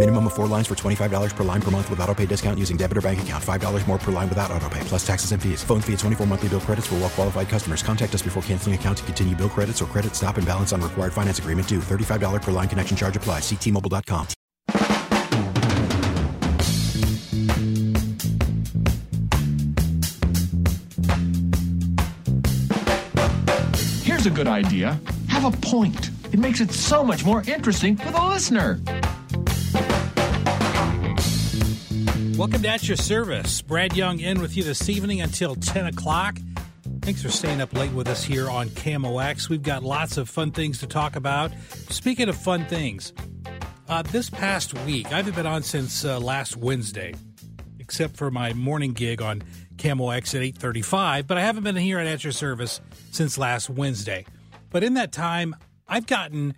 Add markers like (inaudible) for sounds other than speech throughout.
Minimum of four lines for $25 per line per month with auto pay discount using debit or bank account. $5 more per line without auto pay, plus taxes and fees. Phone fee at 24 monthly bill credits for well qualified customers. Contact us before canceling account to continue bill credits or credit stop and balance on required finance agreement due. $35 per line connection charge applies. Ctmobile.com. Here's a good idea. Have a point. It makes it so much more interesting for the listener. Welcome to At Your Service. Brad Young in with you this evening until 10 o'clock. Thanks for staying up late with us here on KMOX. We've got lots of fun things to talk about. Speaking of fun things, uh, this past week, I haven't been on since uh, last Wednesday, except for my morning gig on KMOX at 835, but I haven't been here at At Your Service since last Wednesday. But in that time, I've gotten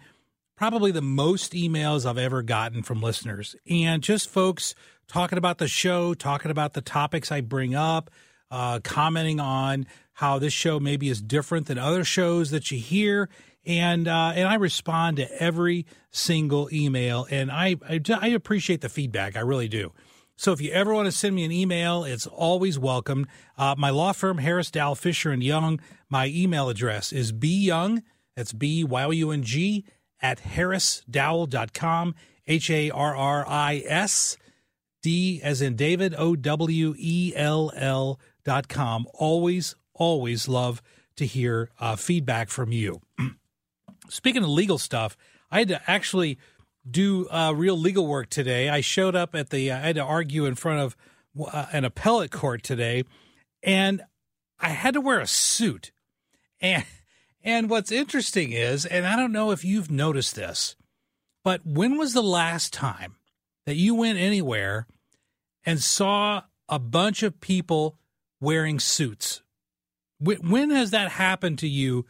probably the most emails I've ever gotten from listeners and just folks talking about the show, talking about the topics I bring up, uh, commenting on how this show maybe is different than other shows that you hear. And uh, and I respond to every single email, and I, I I appreciate the feedback. I really do. So if you ever want to send me an email, it's always welcome. Uh, my law firm, Harris Dowell Fisher and Young. My email address is byoung. That's b y o u n g at harrisdowell.com. H a r r i s d as in David o w e l l dot com. Always always love to hear uh, feedback from you. (clears throat) Speaking of legal stuff, I had to actually do uh, real legal work today. I showed up at the, I had to argue in front of uh, an appellate court today, and I had to wear a suit. And, (laughs) and what's interesting is, and I don't know if you've noticed this, but when was the last time that you went anywhere and saw a bunch of people wearing suits? When has that happened to you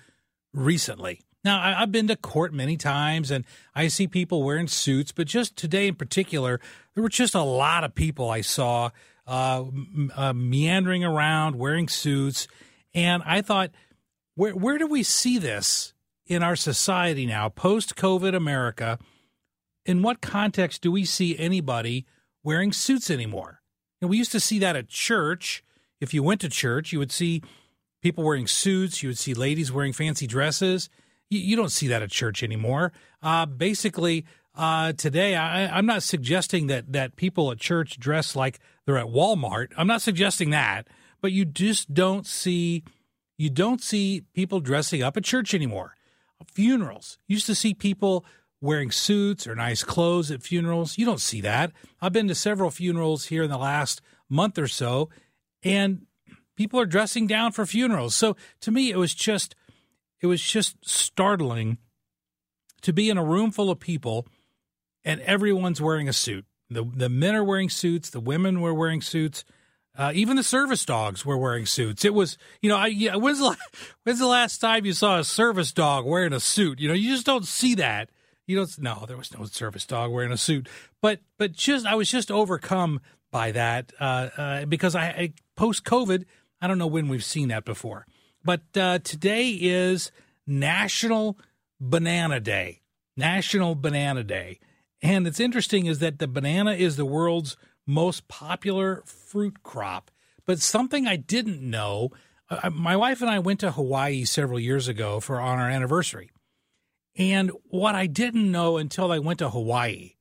recently? Now, I've been to court many times and I see people wearing suits, but just today in particular, there were just a lot of people I saw uh, uh, meandering around wearing suits. And I thought, where, where do we see this in our society now, post COVID America? In what context do we see anybody wearing suits anymore? And we used to see that at church. If you went to church, you would see people wearing suits, you would see ladies wearing fancy dresses. You, you don't see that at church anymore. Uh, basically, uh, today, I, am not suggesting that that people at church dress like they're at Walmart. I'm not suggesting that, but you just don't see you don't see people dressing up at church anymore. Funerals used to see people wearing suits or nice clothes at funerals. You don't see that. I've been to several funerals here in the last month or so, and people are dressing down for funerals. So to me, it was just it was just startling to be in a room full of people and everyone's wearing a suit. The the men are wearing suits, the women were wearing suits. Uh, even the service dogs were wearing suits. It was, you know, I, yeah, when's the, (laughs) when's the last time you saw a service dog wearing a suit? You know, you just don't see that. You don't. No, there was no service dog wearing a suit. But but just I was just overcome by that uh, uh, because I, I post COVID. I don't know when we've seen that before. But uh, today is National Banana Day. National Banana Day. And it's interesting is that the banana is the world's most popular fruit crop. But something I didn't know, uh, my wife and I went to Hawaii several years ago for on our anniversary. And what I didn't know until I went to Hawaii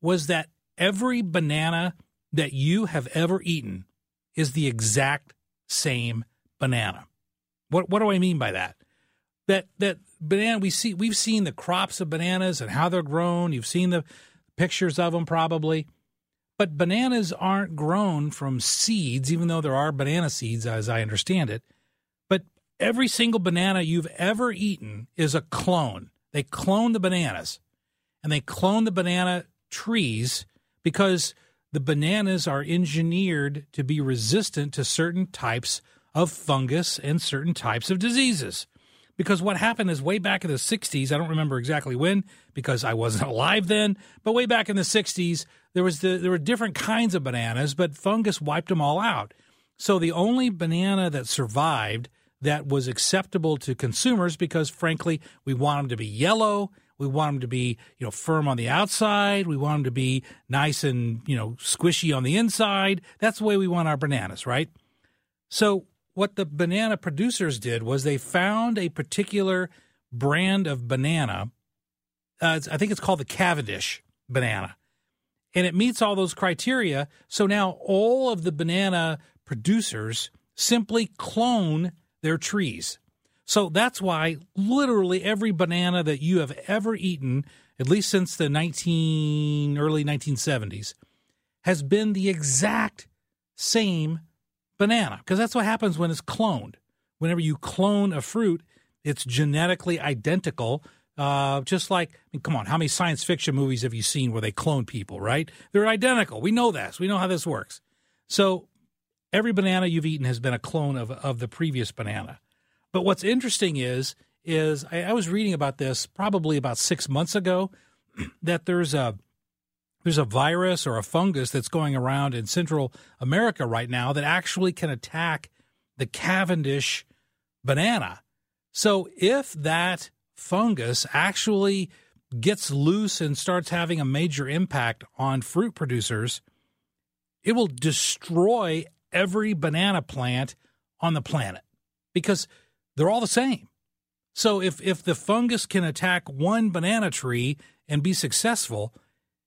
was that every banana that you have ever eaten is the exact same banana. What what do I mean by that? That that banana we see we've seen the crops of bananas and how they're grown. You've seen the pictures of them probably. But bananas aren't grown from seeds, even though there are banana seeds, as I understand it. But every single banana you've ever eaten is a clone. They clone the bananas and they clone the banana trees because the bananas are engineered to be resistant to certain types of fungus and certain types of diseases. Because what happened is way back in the 60s, I don't remember exactly when because I wasn't (laughs) alive then, but way back in the 60s, there was the, there were different kinds of bananas, but fungus wiped them all out. So the only banana that survived that was acceptable to consumers because frankly, we want them to be yellow, we want them to be, you know, firm on the outside, we want them to be nice and, you know, squishy on the inside. That's the way we want our bananas, right? So what the banana producers did was they found a particular brand of banana. Uh, I think it's called the Cavendish banana. And it meets all those criteria. So now all of the banana producers simply clone their trees. So that's why literally every banana that you have ever eaten, at least since the 19 early 1970s, has been the exact same banana because that's what happens when it's cloned. Whenever you clone a fruit, it's genetically identical. Uh, just like, I mean, come on, how many science fiction movies have you seen where they clone people, right? They're identical. We know this. We know how this works. So every banana you've eaten has been a clone of, of the previous banana. But what's interesting is, is I, I was reading about this probably about six months ago (clears throat) that there's a there's a virus or a fungus that's going around in Central America right now that actually can attack the Cavendish banana. So if that fungus actually gets loose and starts having a major impact on fruit producers, it will destroy every banana plant on the planet because they're all the same. So if if the fungus can attack one banana tree and be successful,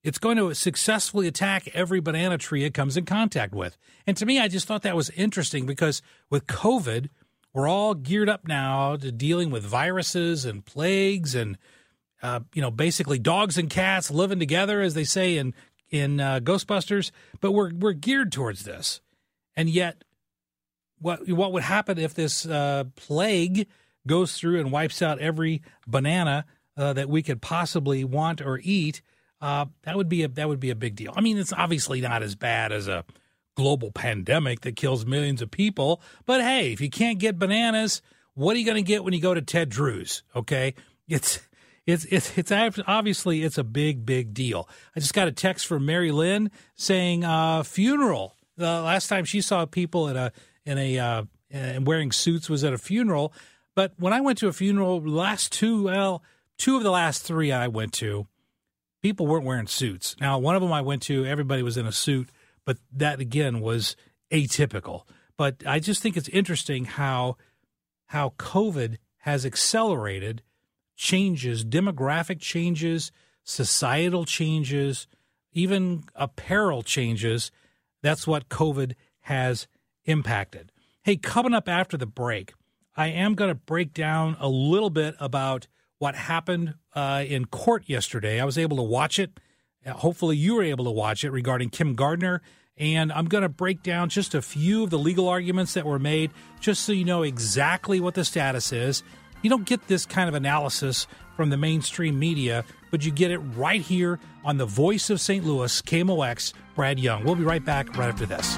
it's going to successfully attack every banana tree it comes in contact with. And to me, I just thought that was interesting because with COVID, we're all geared up now to dealing with viruses and plagues and, uh, you know, basically dogs and cats living together, as they say in in uh, Ghostbusters. But we're we're geared towards this, and yet, what what would happen if this uh, plague goes through and wipes out every banana uh, that we could possibly want or eat? uh, that would be a that would be a big deal. I mean, it's obviously not as bad as a global pandemic that kills millions of people, but hey, if you can't get bananas, what are you going to get when you go to Ted Drewes? Okay, it's it's it's it's obviously it's a big big deal. I just got a text from Mary Lynn saying uh, funeral. The last time she saw people at a in a uh, and wearing suits was at a funeral. But when I went to a funeral, last two well, two of the last three I went to, people weren't wearing suits. Now, one of them I went to, everybody was in a suit, but that again was atypical. But I just think it's interesting how how COVID has accelerated changes, demographic changes, societal changes, even apparel changes. That's what COVID has impacted. Hey, coming up after the break, I am going to break down a little bit about what happened uh, in court yesterday. I was able to watch it. Hopefully, you were able to watch it regarding Kim Gardner. And I'm going to break down just a few of the legal arguments that were made, just so you know exactly what the status is. You don't get this kind of analysis from the mainstream media, but you get it right here on the voice of St. Louis, KMOX, Brad Young. We'll be right back right after this.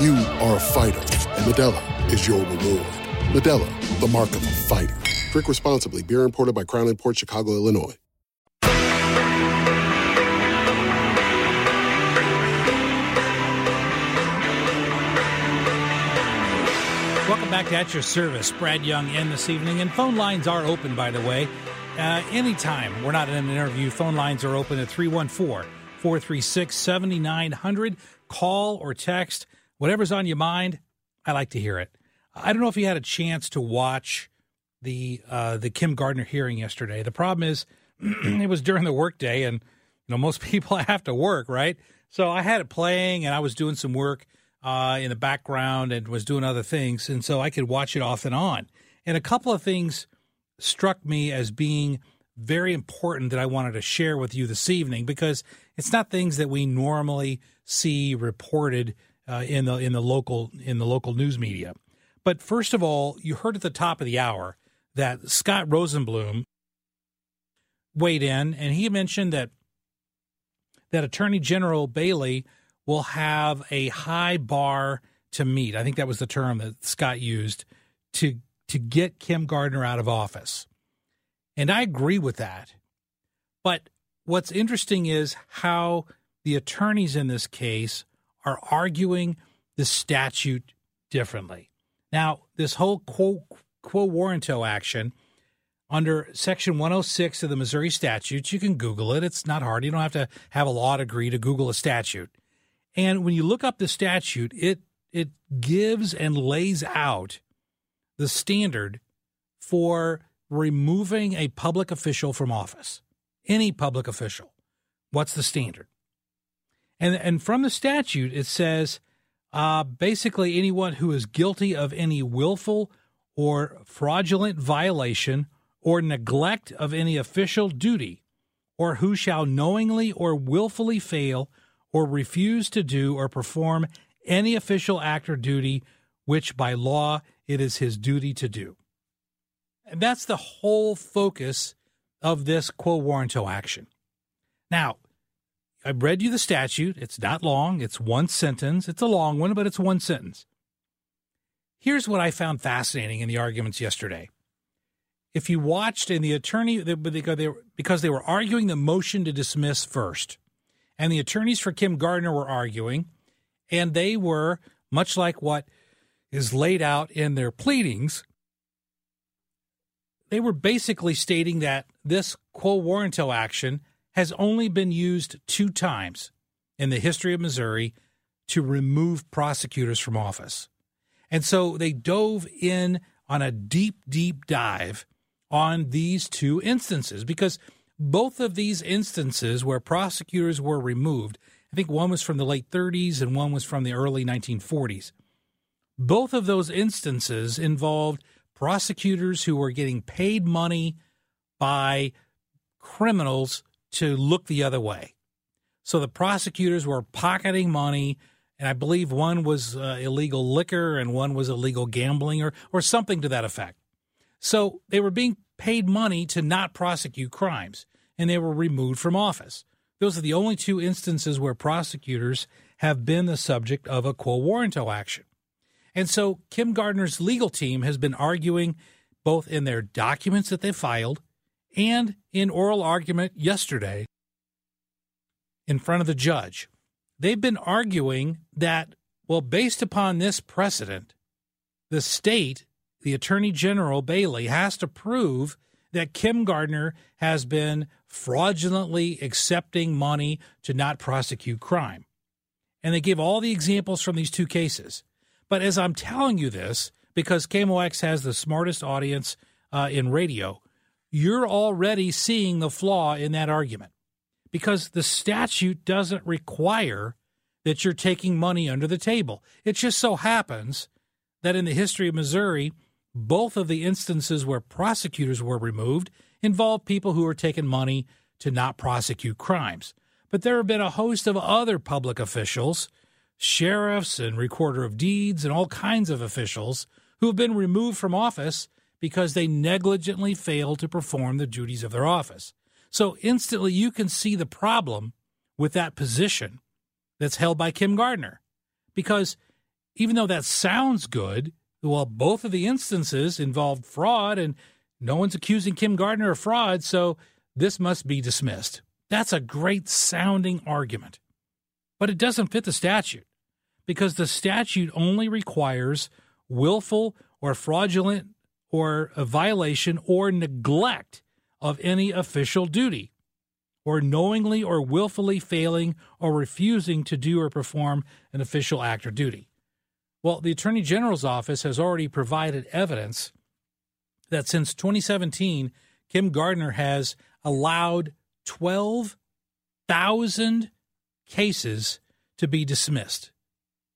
You are a fighter, and Modelo is your reward. Modelo, the mark of a fighter. Drink responsibly. Beer imported by Crown Port Chicago, Illinois. Welcome back to At Your Service. Brad Young in this evening, and phone lines are open, by the way. Uh, anytime we're not in an interview, phone lines are open at 314 436 7900. Call or text, whatever's on your mind. I like to hear it. I don't know if you had a chance to watch the uh, the Kim Gardner hearing yesterday. The problem is (clears throat) it was during the workday, and you know most (laughs) people have to work, right? So I had it playing, and I was doing some work uh, in the background and was doing other things, and so I could watch it off and on. And a couple of things struck me as being very important that I wanted to share with you this evening because it's not things that we normally see reported uh, in the in the local in the local news media. But first of all, you heard at the top of the hour that Scott Rosenblum weighed in, and he mentioned that that Attorney General Bailey will have a high bar to meet. I think that was the term that Scott used to to get Kim Gardner out of office. And I agree with that. But what's interesting is how the attorneys in this case are arguing the statute differently. Now, this whole quo, quo warranto action under Section 106 of the Missouri statutes, you can Google it. It's not hard. You don't have to have a law degree to Google a statute. And when you look up the statute, it it gives and lays out the standard for removing a public official from office. Any public official. What's the standard? And and from the statute it says uh, basically anyone who is guilty of any willful or fraudulent violation or neglect of any official duty, or who shall knowingly or willfully fail or refuse to do or perform any official act or duty which by law it is his duty to do. And that's the whole focus of this quo warranto action. Now, I read you the statute. It's not long, it's one sentence. It's a long one, but it's one sentence. Here's what I found fascinating in the arguments yesterday. If you watched, and the attorney, because they were arguing the motion to dismiss first, and the attorneys for Kim Gardner were arguing, and they were, much like what is laid out in their pleadings, they were basically stating that this quo warranto action has only been used two times in the history of Missouri to remove prosecutors from office. And so they dove in on a deep, deep dive on these two instances because both of these instances where prosecutors were removed, I think one was from the late 30s and one was from the early 1940s. Both of those instances involved prosecutors who were getting paid money by criminals to look the other way. So the prosecutors were pocketing money, and I believe one was uh, illegal liquor and one was illegal gambling or, or something to that effect. So they were being paid money to not prosecute crimes, and they were removed from office. Those are the only two instances where prosecutors have been the subject of a quo warranto action. And so Kim Gardner's legal team has been arguing both in their documents that they filed and in oral argument yesterday in front of the judge. They've been arguing that, well, based upon this precedent, the state, the Attorney General Bailey, has to prove that Kim Gardner has been fraudulently accepting money to not prosecute crime. And they give all the examples from these two cases. But as I'm telling you this, because KMOX has the smartest audience uh, in radio, you're already seeing the flaw in that argument because the statute doesn't require that you're taking money under the table. It just so happens that in the history of Missouri, both of the instances where prosecutors were removed involved people who were taking money to not prosecute crimes. But there have been a host of other public officials, sheriffs and recorder of deeds, and all kinds of officials who have been removed from office because they negligently fail to perform the duties of their office. So instantly you can see the problem with that position that's held by Kim Gardner. Because even though that sounds good, well, both of the instances involved fraud and no one's accusing Kim Gardner of fraud, so this must be dismissed. That's a great sounding argument. But it doesn't fit the statute because the statute only requires willful or fraudulent or a violation or neglect of any official duty, or knowingly or willfully failing or refusing to do or perform an official act or duty. Well, the Attorney General's office has already provided evidence that since 2017, Kim Gardner has allowed 12,000 cases to be dismissed.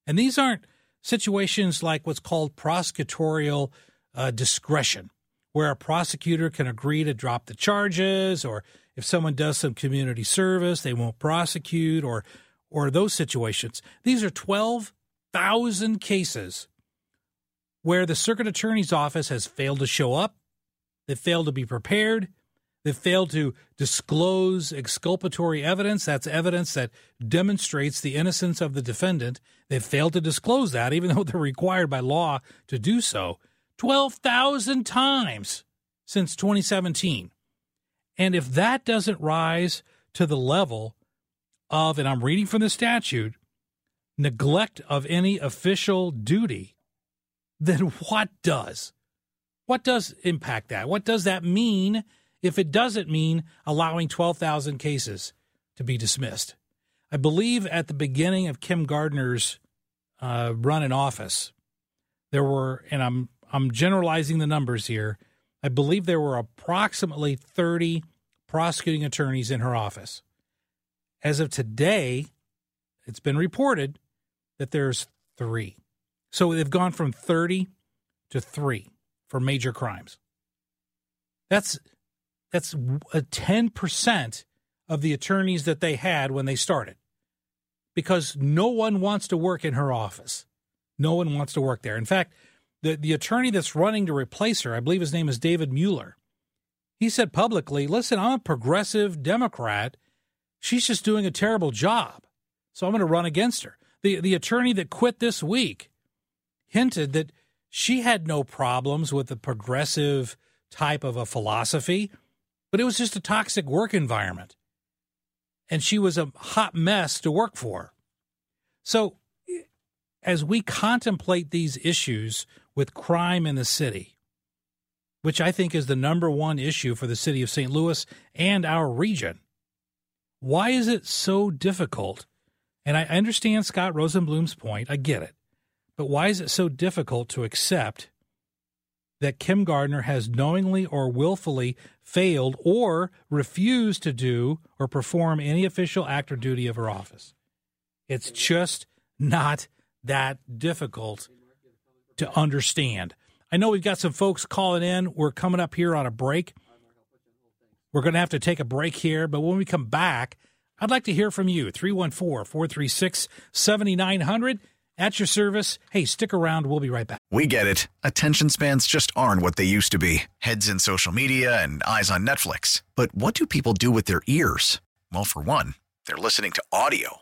And these aren't situations like what's called prosecutorial uh, discretion, where a prosecutor can agree to drop the charges, or if someone does some community service, they won't prosecute, or or those situations. These are twelve thousand cases where the circuit attorney's office has failed to show up, they failed to be prepared, they failed to disclose exculpatory evidence. That's evidence that demonstrates the innocence of the defendant. They failed to disclose that, even though (laughs) they're required by law to do so. 12,000 times since 2017. And if that doesn't rise to the level of, and I'm reading from the statute, neglect of any official duty, then what does? What does impact that? What does that mean if it doesn't mean allowing 12,000 cases to be dismissed? I believe at the beginning of Kim Gardner's uh, run in office, there were, and I'm I'm generalizing the numbers here. I believe there were approximately 30 prosecuting attorneys in her office. As of today, it's been reported that there's three. So they've gone from 30 to three for major crimes. That's that's a 10% of the attorneys that they had when they started. Because no one wants to work in her office. No one wants to work there. In fact, the, the attorney that's running to replace her, I believe his name is David Mueller, he said publicly, Listen, I'm a progressive Democrat. She's just doing a terrible job. So I'm going to run against her. The, the attorney that quit this week hinted that she had no problems with the progressive type of a philosophy, but it was just a toxic work environment. And she was a hot mess to work for. So, as we contemplate these issues with crime in the city, which I think is the number one issue for the city of St. Louis and our region. Why is it so difficult? And I understand Scott Rosenblum's point, I get it. But why is it so difficult to accept that Kim Gardner has knowingly or willfully failed or refused to do or perform any official act or duty of her office? It's just not that difficult to understand. I know we've got some folks calling in. We're coming up here on a break. We're going to have to take a break here, but when we come back, I'd like to hear from you. 314 436 7900 at your service. Hey, stick around. We'll be right back. We get it. Attention spans just aren't what they used to be heads in social media and eyes on Netflix. But what do people do with their ears? Well, for one, they're listening to audio.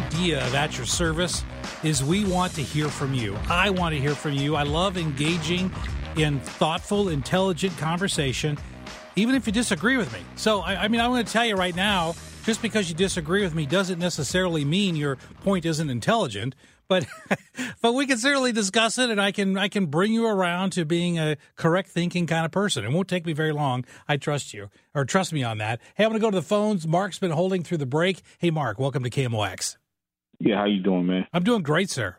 Idea of at your service is we want to hear from you. I want to hear from you. I love engaging in thoughtful, intelligent conversation, even if you disagree with me. So, I, I mean, I'm going to tell you right now just because you disagree with me doesn't necessarily mean your point isn't intelligent but (laughs) but we can certainly discuss it and I can I can bring you around to being a correct thinking kind of person. It won't take me very long. I trust you or trust me on that. Hey, I'm going to go to the phones. Mark's been holding through the break. Hey Mark, welcome to KMOX. Yeah, how you doing, man? I'm doing great, sir.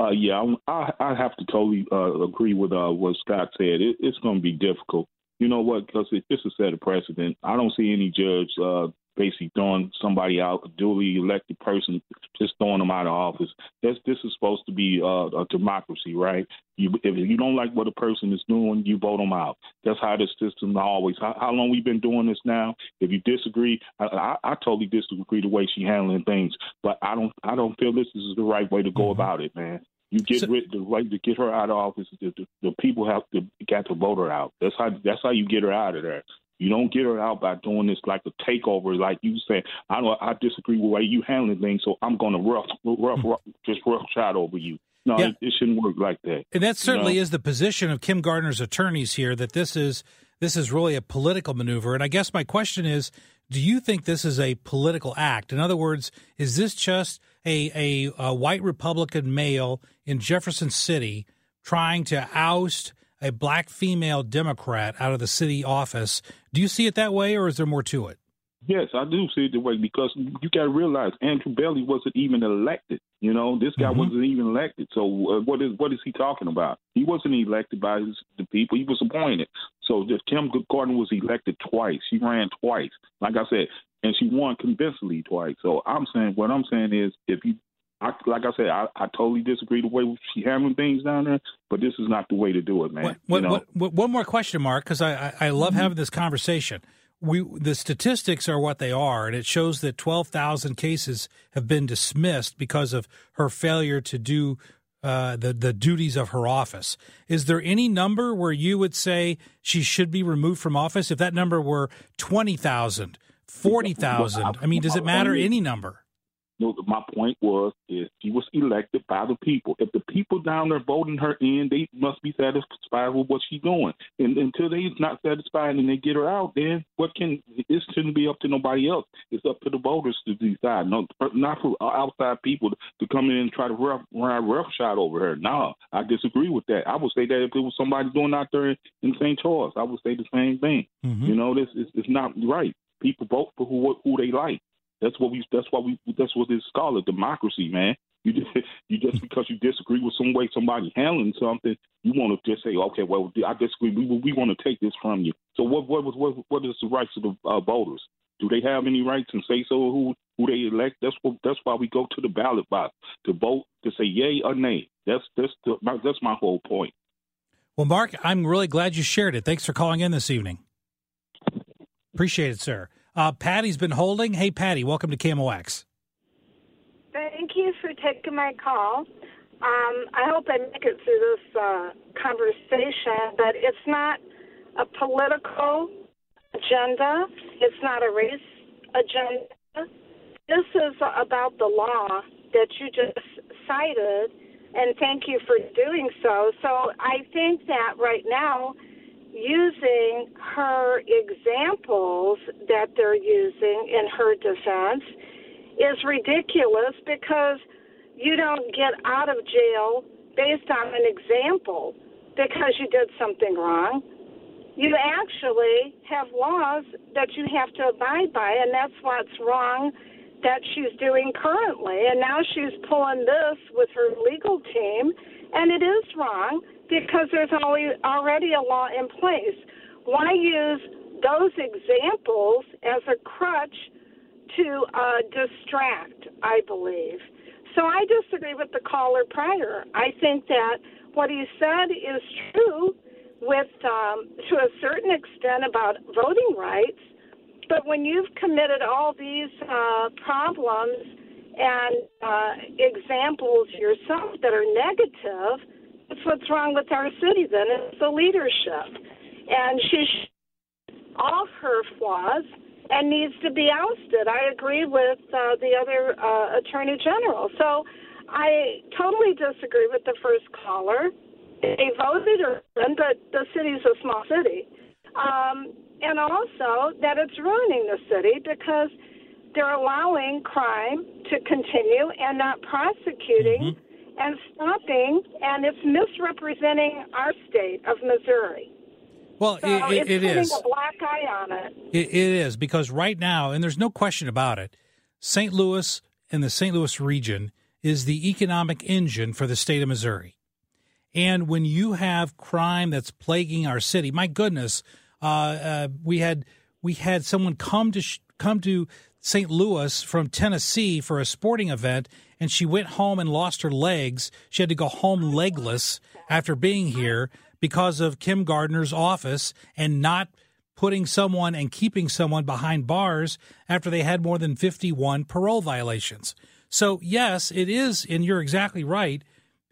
Uh, yeah, I, I have to totally uh, agree with uh, what Scott said. It, it's going to be difficult. You know what? Because it, this has set a precedent. I don't see any judge uh, basically throwing somebody out, a duly elected person, just throwing them out of office. This this is supposed to be uh, a democracy, right? You, if you don't like what a person is doing, you vote them out. That's how the system always. How, how long we've been doing this now? If you disagree, I, I, I totally disagree the way she handling things, but I don't I don't feel this is the right way to go mm-hmm. about it, man. You get so, rid the right to get her out of office. The, the, the people have to got to vote her out. That's how that's how you get her out of there. You don't get her out by doing this like a takeover, like you said. I don't. I disagree with the way you handling things, so I'm going to rough, rough, rough, just rough shot over you. No, yeah. it, it, shouldn't work like that. And that certainly you know? is the position of Kim Gardner's attorneys here. That this is this is really a political maneuver. And I guess my question is, do you think this is a political act? In other words, is this just a, a, a white Republican male in Jefferson City trying to oust a black female Democrat out of the city office. Do you see it that way, or is there more to it? Yes, I do see it that way because you got to realize Andrew Bailey wasn't even elected. You know, this guy mm-hmm. wasn't even elected. So uh, what is what is he talking about? He wasn't elected by his, the people. He was appointed. So this Kim Gardner was elected twice. She ran twice. Like I said, and she won convincingly twice. So I'm saying what I'm saying is if you I, like I said, I, I totally disagree the way she handling things down there, but this is not the way to do it, man. What, what, you know? what, one more question, Mark, because I, I, I, love mm-hmm. having this conversation. We the statistics are what they are, and it shows that twelve thousand cases have been dismissed because of her failure to do uh, the the duties of her office. Is there any number where you would say she should be removed from office? If that number were twenty thousand, forty thousand, I mean, does it matter any number? Know, my point was is she was elected by the people. If the people down there voting her in, they must be satisfied with what she's doing. And until they're not satisfied and they get her out, then what can this shouldn't be up to nobody else. It's up to the voters to decide. No, not for outside people to come in and try to rough, run roughshod over her. No, I disagree with that. I would say that if it was somebody doing out there in St. Charles, I would say the same thing. Mm-hmm. You know, this is it's not right. People vote for who who they like. That's what we. That's why we. That's what this a democracy, man. You just, (laughs) you just because you disagree with some way somebody handling something, you want to just say, okay, well, I disagree. We we want to take this from you. So what what what what is the rights of the uh, voters? Do they have any rights and say so who who they elect? That's what that's why we go to the ballot box to vote to say yay or nay. That's that's the, that's my whole point. Well, Mark, I'm really glad you shared it. Thanks for calling in this evening. Appreciate it, sir. Uh, Patty's been holding. Hey, Patty, welcome to KMOX. Thank you for taking my call. Um, I hope I make it through this uh, conversation, but it's not a political agenda. It's not a race agenda. This is about the law that you just cited, and thank you for doing so. So I think that right now using her examples that they're using in her defense is ridiculous because you don't get out of jail based on an example because you did something wrong. You actually have laws that you have to abide by, and that's what's wrong that she's doing currently. And now she's pulling this with her legal team, and it is wrong because there's already a law in place. Why use those examples as a crutch to uh, distract, I believe. So I disagree with the caller prior. I think that what he said is true with um, to a certain extent about voting rights, but when you've committed all these uh, problems and uh, examples yourself that are negative, that's what's wrong with our city then. It's the leadership. And she, all her flaws, and needs to be ousted. I agree with uh, the other uh, attorney general. So I totally disagree with the first caller. They voted her in, but the city's a small city. Um, and also that it's ruining the city because they're allowing crime to continue and not prosecuting Mm-hmm. And stopping, and it's misrepresenting our state of Missouri. Well, So it, it's it, it putting is. a black eye on it. It, it is because right now, and there's no question about it, St. Louis and the St. Louis region is the economic engine for the state of Missouri. And when you have crime that's plaguing our city, my goodness, uh, uh, we had we had someone come to sh- come to St. Louis from Tennessee for a sporting event, and she went home and lost her legs. She had to go home legless after being here because of Kim Gardner's office and not putting someone and keeping someone behind bars after they had more than 51 parole violations. So, yes, it is, and you're exactly right.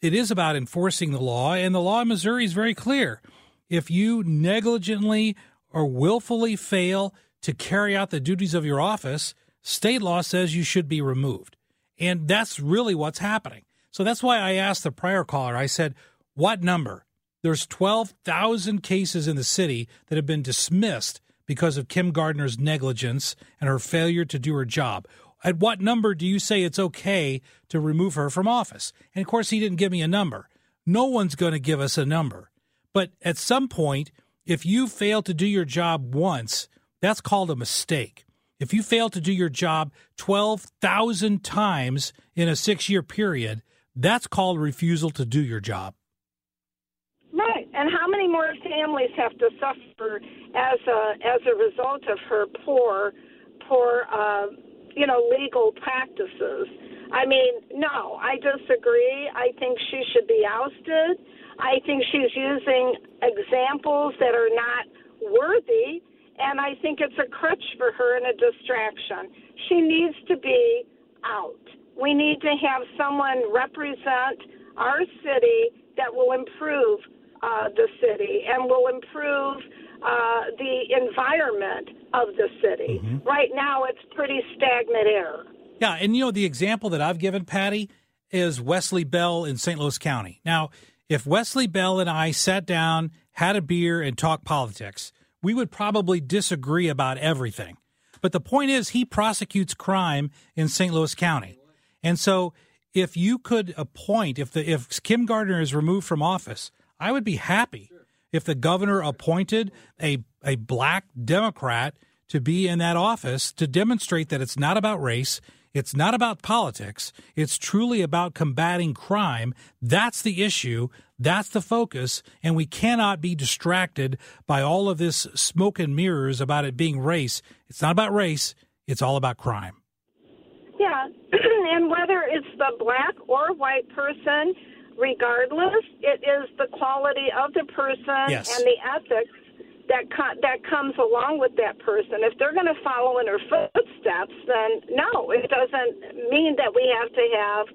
It is about enforcing the law, and the law in Missouri is very clear. If you negligently or willfully fail to carry out the duties of your office, state law says you should be removed. And that's really what's happening. So that's why I asked the prior caller, I said, what number? There's 12,000 cases in the city that have been dismissed because of Kim Gardner's negligence and her failure to do her job. At what number do you say it's okay to remove her from office? And of course, he didn't give me a number. No one's going to give us a number. But at some point, if you fail to do your job once, that's called a mistake. If you fail to do your job 12,000 times in a six year period, that's called refusal to do your job. Right. And how many more families have to suffer as a as a result of her poor poor uh, you know legal practices? I mean, no, I disagree. I think she should be ousted. I think she's using examples that are not worthy, and I think it's a crutch for her and a distraction. She needs to be out. We need to have someone represent our city that will improve uh, the city and will improve uh, the environment of the city. Right now, it's pretty stagnant air. Yeah, and you know the example that I've given Patty is Wesley Bell in St. Louis County. Now, if Wesley Bell and I sat down, had a beer, and talked politics, we would probably disagree about everything. But the point is, he prosecutes crime in St. Louis County, and so if you could appoint, if the if Kim Gardner is removed from office, I would be happy if the governor appointed a a black Democrat to be in that office to demonstrate that it's not about race, it's not about politics, it's truly about combating crime. That's the issue, that's the focus, and we cannot be distracted by all of this smoke and mirrors about it being race. It's not about race, it's all about crime. Yeah, (clears throat) and whether it's the black or white person, regardless, it is the quality of the person Yes. and the ethics that co- that comes along with that person. If they're going to follow in her footsteps, then no, it doesn't mean that we have to have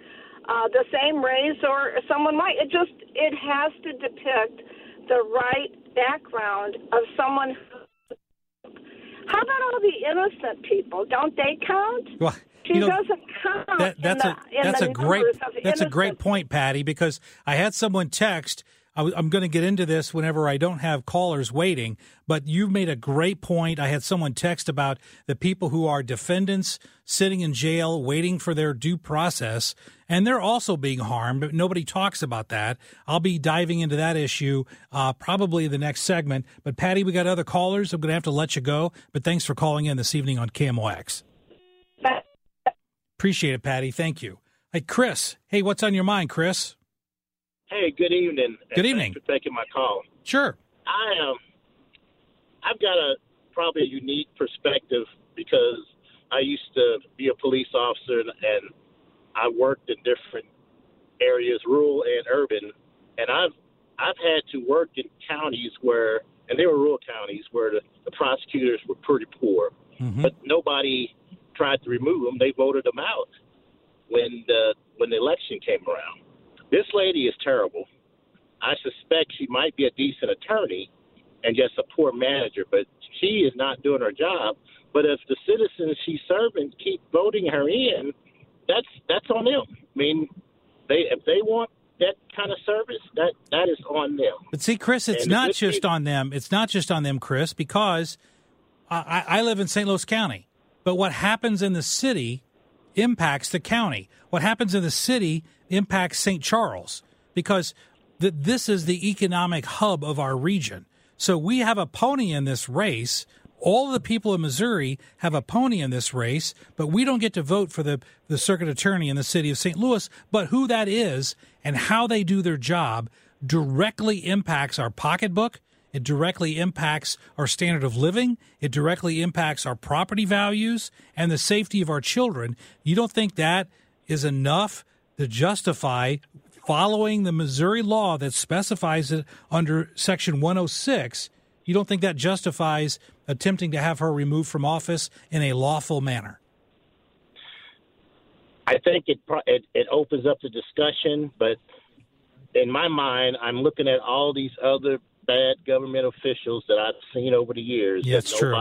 uh, the same race or someone white. It just it has to depict the right background of someone. Who, how about all the innocent people? Don't they count? Well, She you know, doesn't count. that, that's in a in that's the a great that's a great point, Patty. Because I had someone text. I, am going to get into this whenever I don't have callers waiting. But you made a great point. I had someone text about the people who are defendants sitting in jail waiting for their due process, and they're also being harmed. But nobody talks about that. I'll be diving into that issue uh, probably in the next segment. But Patty, we got other callers. I'm going to have to let you go. But thanks for calling in this evening on KMOX. Appreciate it, Patty. Thank you. Hey, Chris. Hey, what's on your mind, Chris? Hey, good evening. Good evening. Thanks for taking my call. Sure. I um, I've got a probably a unique perspective because I used to be a police officer and, and I worked in different areas, rural and urban, and I've I've had to work in counties where, and they were rural counties where the, the prosecutors were pretty poor, but nobody tried to remove them. They voted them out when the when the election came around. This lady is terrible. I suspect she might be a decent attorney and just a poor manager, but she is not doing her job But if the citizens she's serving keep voting her in, that's that's on them. I mean, they if they want that kind of service, that that is on them. But see, Chris, it's And not just they- on them. It's not just on them, Chris, because I, I live in St. Louis County. But what happens in the city impacts the county. What happens in the city impacts St. Charles because th- this is the economic hub of our region. So we have a pony in this race. All the people in Missouri have a pony in this race, but we don't get to vote for the, the circuit attorney in the city of St. Louis. But who that is and how they do their job directly impacts our pocketbook. It directly impacts our standard of living. It directly impacts our property values and the safety of our children. You don't think that is enough to justify following the Missouri law that specifies it under Section 106? You don't think that justifies attempting to have her removed from office in a lawful manner? I think it it, it opens up the discussion, but in my mind, I'm looking at all these other bad government officials that I've seen over the years. Yeah, that it's true.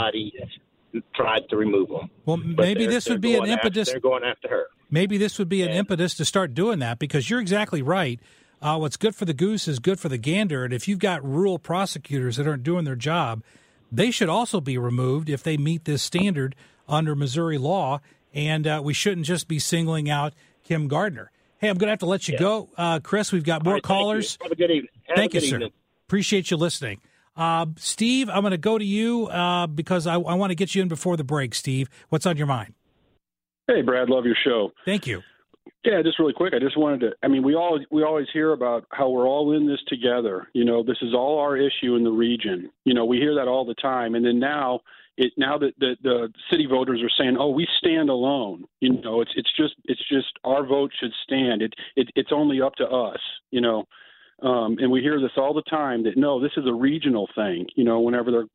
Tried to remove them. Well, maybe this would be an going after- impetus. they're going after her. Maybe this would be an impetus to start doing that because you're exactly right. Uh, what's good for the goose is good for the gander. And if you've got rural prosecutors that aren't doing their job, they should also be removed if they meet this standard under Missouri law. And uh, we shouldn't just be singling out Kim Gardner. Hey, I'm going to have to let you go. Uh, Chris, we've got more right, callers. Have a good evening. Have Thank you, sir. evening. Appreciate you listening. Uh, Steve, I'm going to go to you uh, because I, I want to get you in before the break. Steve, what's on your mind? Hey, Brad, love your show. Thank you. Yeah, just really quick. I just wanted to. I mean, we all we always hear about how we're all in this together. You know, this is all our issue in the region. You know, we hear that all the time. And then now, it now that the, the city voters are saying, "Oh, we stand alone." You know, it's it's just it's just our vote should stand. It, it it's only up to us. You know, um, and we hear this all the time that no, this is a regional thing. You know, whenever they're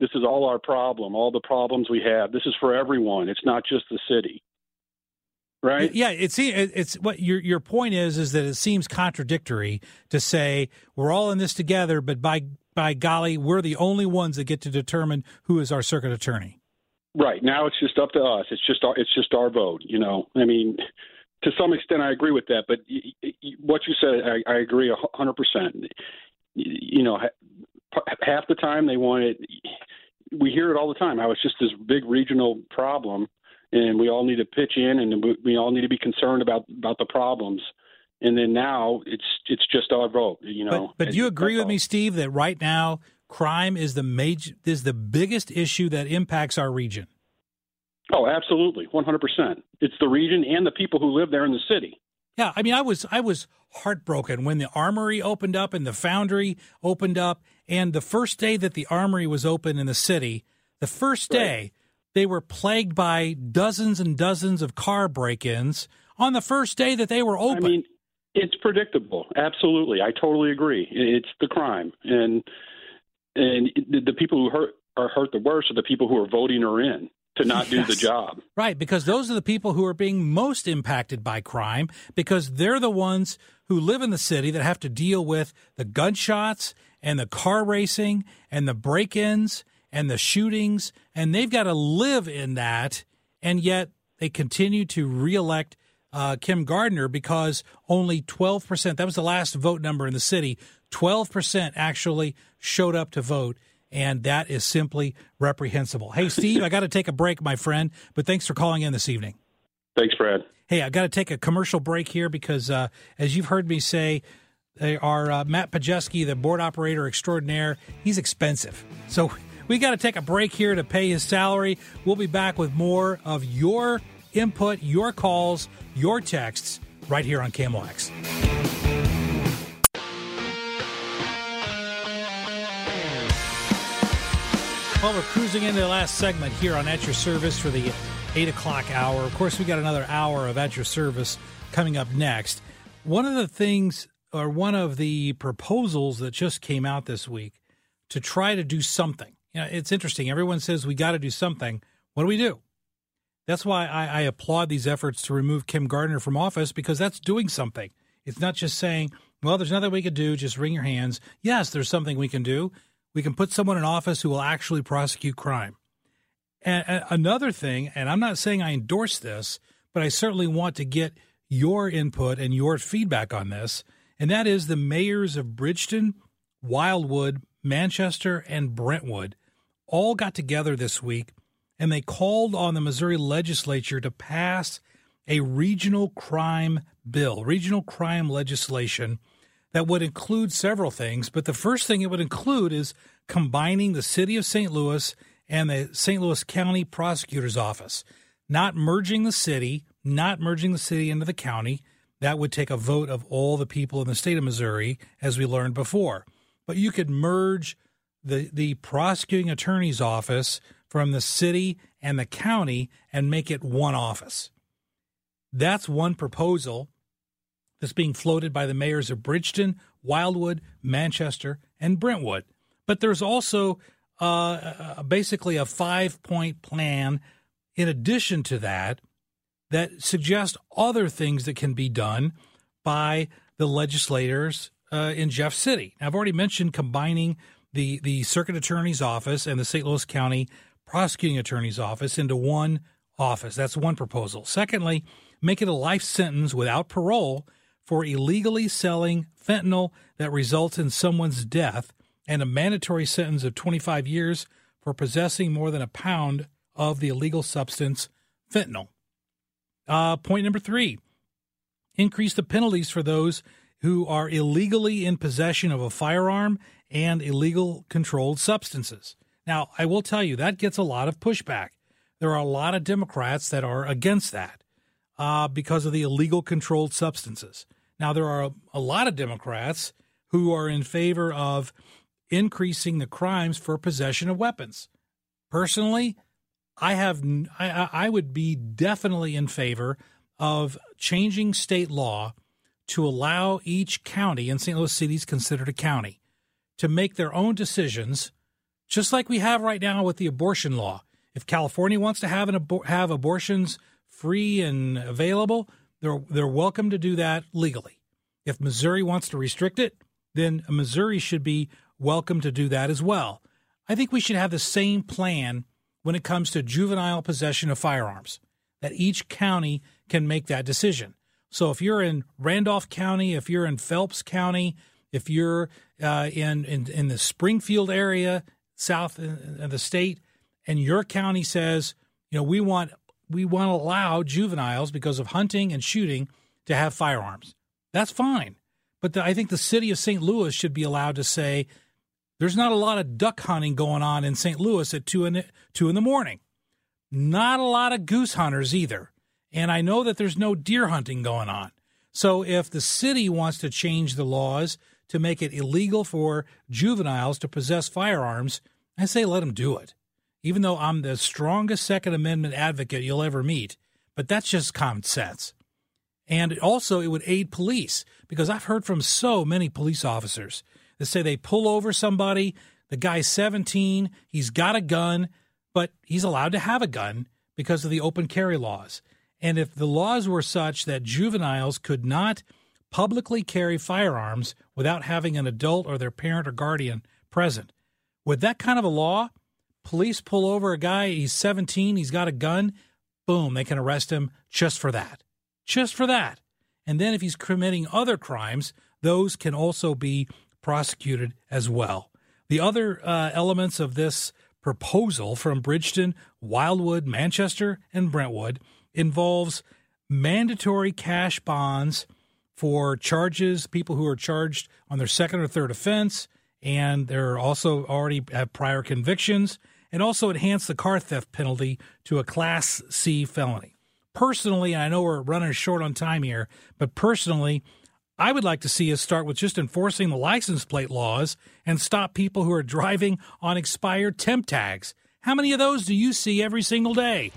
this is all our problem, all the problems we have. This is for everyone. It's not just the city. Right? Yeah, it's it's what your your point is is that it seems contradictory to say we're all in this together, but by by golly, we're the only ones that get to determine who is our circuit attorney. Right now, it's just up to us. It's just our, it's just our vote. You know, I mean, to some extent, I agree with that. But y- y- what you said, I, I agree a hundred percent. You know, ha- half the time they want it. We hear it all the time. How it's just this big regional problem, and we all need to pitch in, and we- we all need to be concerned about about the problems. And then now it's it's just our vote. You know, But, but do you agree with me, Steve, that right now crime is the major is the biggest issue that impacts our region? Oh, absolutely, one hundred percent. It's the region and the people who live there in the city. Yeah, I mean, I was I was heartbroken when the armory opened up and the foundry opened up, and the first day that the armory was open in the city, the first day they were plagued by dozens and dozens of car break-ins on the first day that they were open. I mean, it's predictable. Absolutely, I totally agree. It's the crime, and and the, the people who hurt are hurt the worst are the people who are voting her in to not do the job. Right, because those are the people who are being most impacted by crime because they're the ones who live in the city that have to deal with the gunshots and the car racing and the break ins and the shootings, and they've got to live in that, and yet they continue to reelect uh, Kim Gardner because only 12%, that was the last vote number in the city, 12% actually showed up to vote. And that is simply reprehensible. Hey, Steve, I got to take a break, my friend, but thanks for calling in this evening. Thanks, Brad. Hey, I got to take a commercial break here because, uh, as you've heard me say, they are uh, Matt Pajeski, the board operator extraordinaire. He's expensive, so we got to take a break here to pay his salary. We'll be back with more of your input, your calls, your texts right here on KMOX. Well, we're cruising into the last segment here on At Your Service for the 8 o'clock hour. Of course, we got another hour of At Your Service coming up next. One of the things, or one of the proposals that just came out this week to try to do something. You know, it's interesting. Everyone says we got to do something. What do we do? That's why I, I applaud these efforts to remove Kim Gardner from office because that's doing something. It's not just saying, well, there's nothing we can do, just wring your hands. Yes, there's something we can do. We can put someone in office who will actually prosecute crime. And, another thing, and I'm not saying I endorse this, but I certainly want to get your input and your feedback on this, and that is the mayors of Bridgeton, Wildwood, Manchester, and Brentwood all got together this week and they called on the Missouri legislature to pass a regional crime bill, regional crime legislation that would include several things. But the first thing it would include is combining the city of St. Louis and the St. Louis County Prosecutor's Office, not merging the city, not merging the city into the county. That would take a vote of all the people in the state of Missouri, as we learned before. But you could merge the, the prosecuting attorney's office from the city and the county and make it one office. That's one proposal that's being floated by the mayors of Bridgeton, Wildwood, Manchester, and Brentwood. But there's also uh, basically a five point plan in addition to that that suggests other things that can be done by the legislators uh, in Jeff City. Now, I've already mentioned combining the, the circuit attorney's office and the St. Louis County prosecuting attorney's office into one office. That's one proposal. Secondly, make it a life sentence without parole for illegally selling fentanyl that results in someone's death and a mandatory sentence of 25 years for possessing more than a pound of the illegal substance fentanyl. Uh, point number three increase the penalties for those who are illegally in possession of a firearm and illegal controlled substances. Now, I will tell you that gets a lot of pushback. There are a lot of Democrats that are against that uh, because of the illegal controlled substances. Now, there are a, lot of Democrats who are in favor of increasing the crimes for possession of weapons. Personally, I have I, I would be definitely in favor of changing state law to allow each county, and St. Louis City is considered a county, to make their own decisions just like we have right now with the abortion law. If California wants to have an abor- have abortions free and available, they're they're welcome to do that legally. If Missouri wants to restrict it, then Missouri should be welcome to do that as well. I think we should have the same plan when it comes to juvenile possession of firearms. That each county can make that decision. So if you're in Randolph County, if you're in Phelps County, if you're uh, in, in in the Springfield area, south of the state, and your county says, you know, we want we want to allow juveniles because of hunting and shooting to have firearms. That's fine, but the, I think the city of St. Louis should be allowed to say there's not a lot of duck hunting going on in St. Louis at two in the, two in the morning. Not a lot of goose hunters either, and I know that there's no deer hunting going on. So if the city wants to change the laws to make it illegal for juveniles to possess firearms, I say let them do it. Even though I'm the strongest Second Amendment advocate you'll ever meet, but that's just common sense. And also, it would aid police because I've heard from so many police officers that say they pull over somebody, the guy's 17, he's got a gun, but he's allowed to have a gun because of the open carry laws. And if the laws were such that juveniles could not publicly carry firearms without having an adult or their parent or guardian present. With that kind of a law, police pull over a guy, he's 17, he's got a gun, boom, they can arrest him just for that. Just for that. And then if he's committing other crimes, those can also be prosecuted as well. The other uh, elements of this proposal from Bridgeton, Wildwood, Manchester, and Brentwood involves mandatory cash bonds for charges, people who are charged on their second or third offense, and they're also already have prior convictions, and also enhance the car theft penalty to a Class C felony. Personally, I know we're running short on time here, but personally, I would like to see us start with just enforcing the license plate laws and stop people who are driving on expired temp tags. How many of those do you see every single day?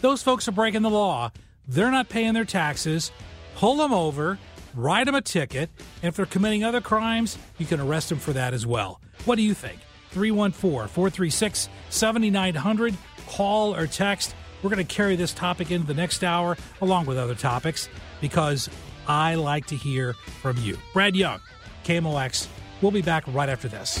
Those folks are breaking the law. They're not paying their taxes. Pull them over write them a ticket, and if they're committing other crimes, you can arrest them for that as well. What do you think? 314 436 7900. Call or text. We're going to carry this topic into the next hour along with other topics because I like to hear from you. Brad Young, KMOX. We'll be back right after this.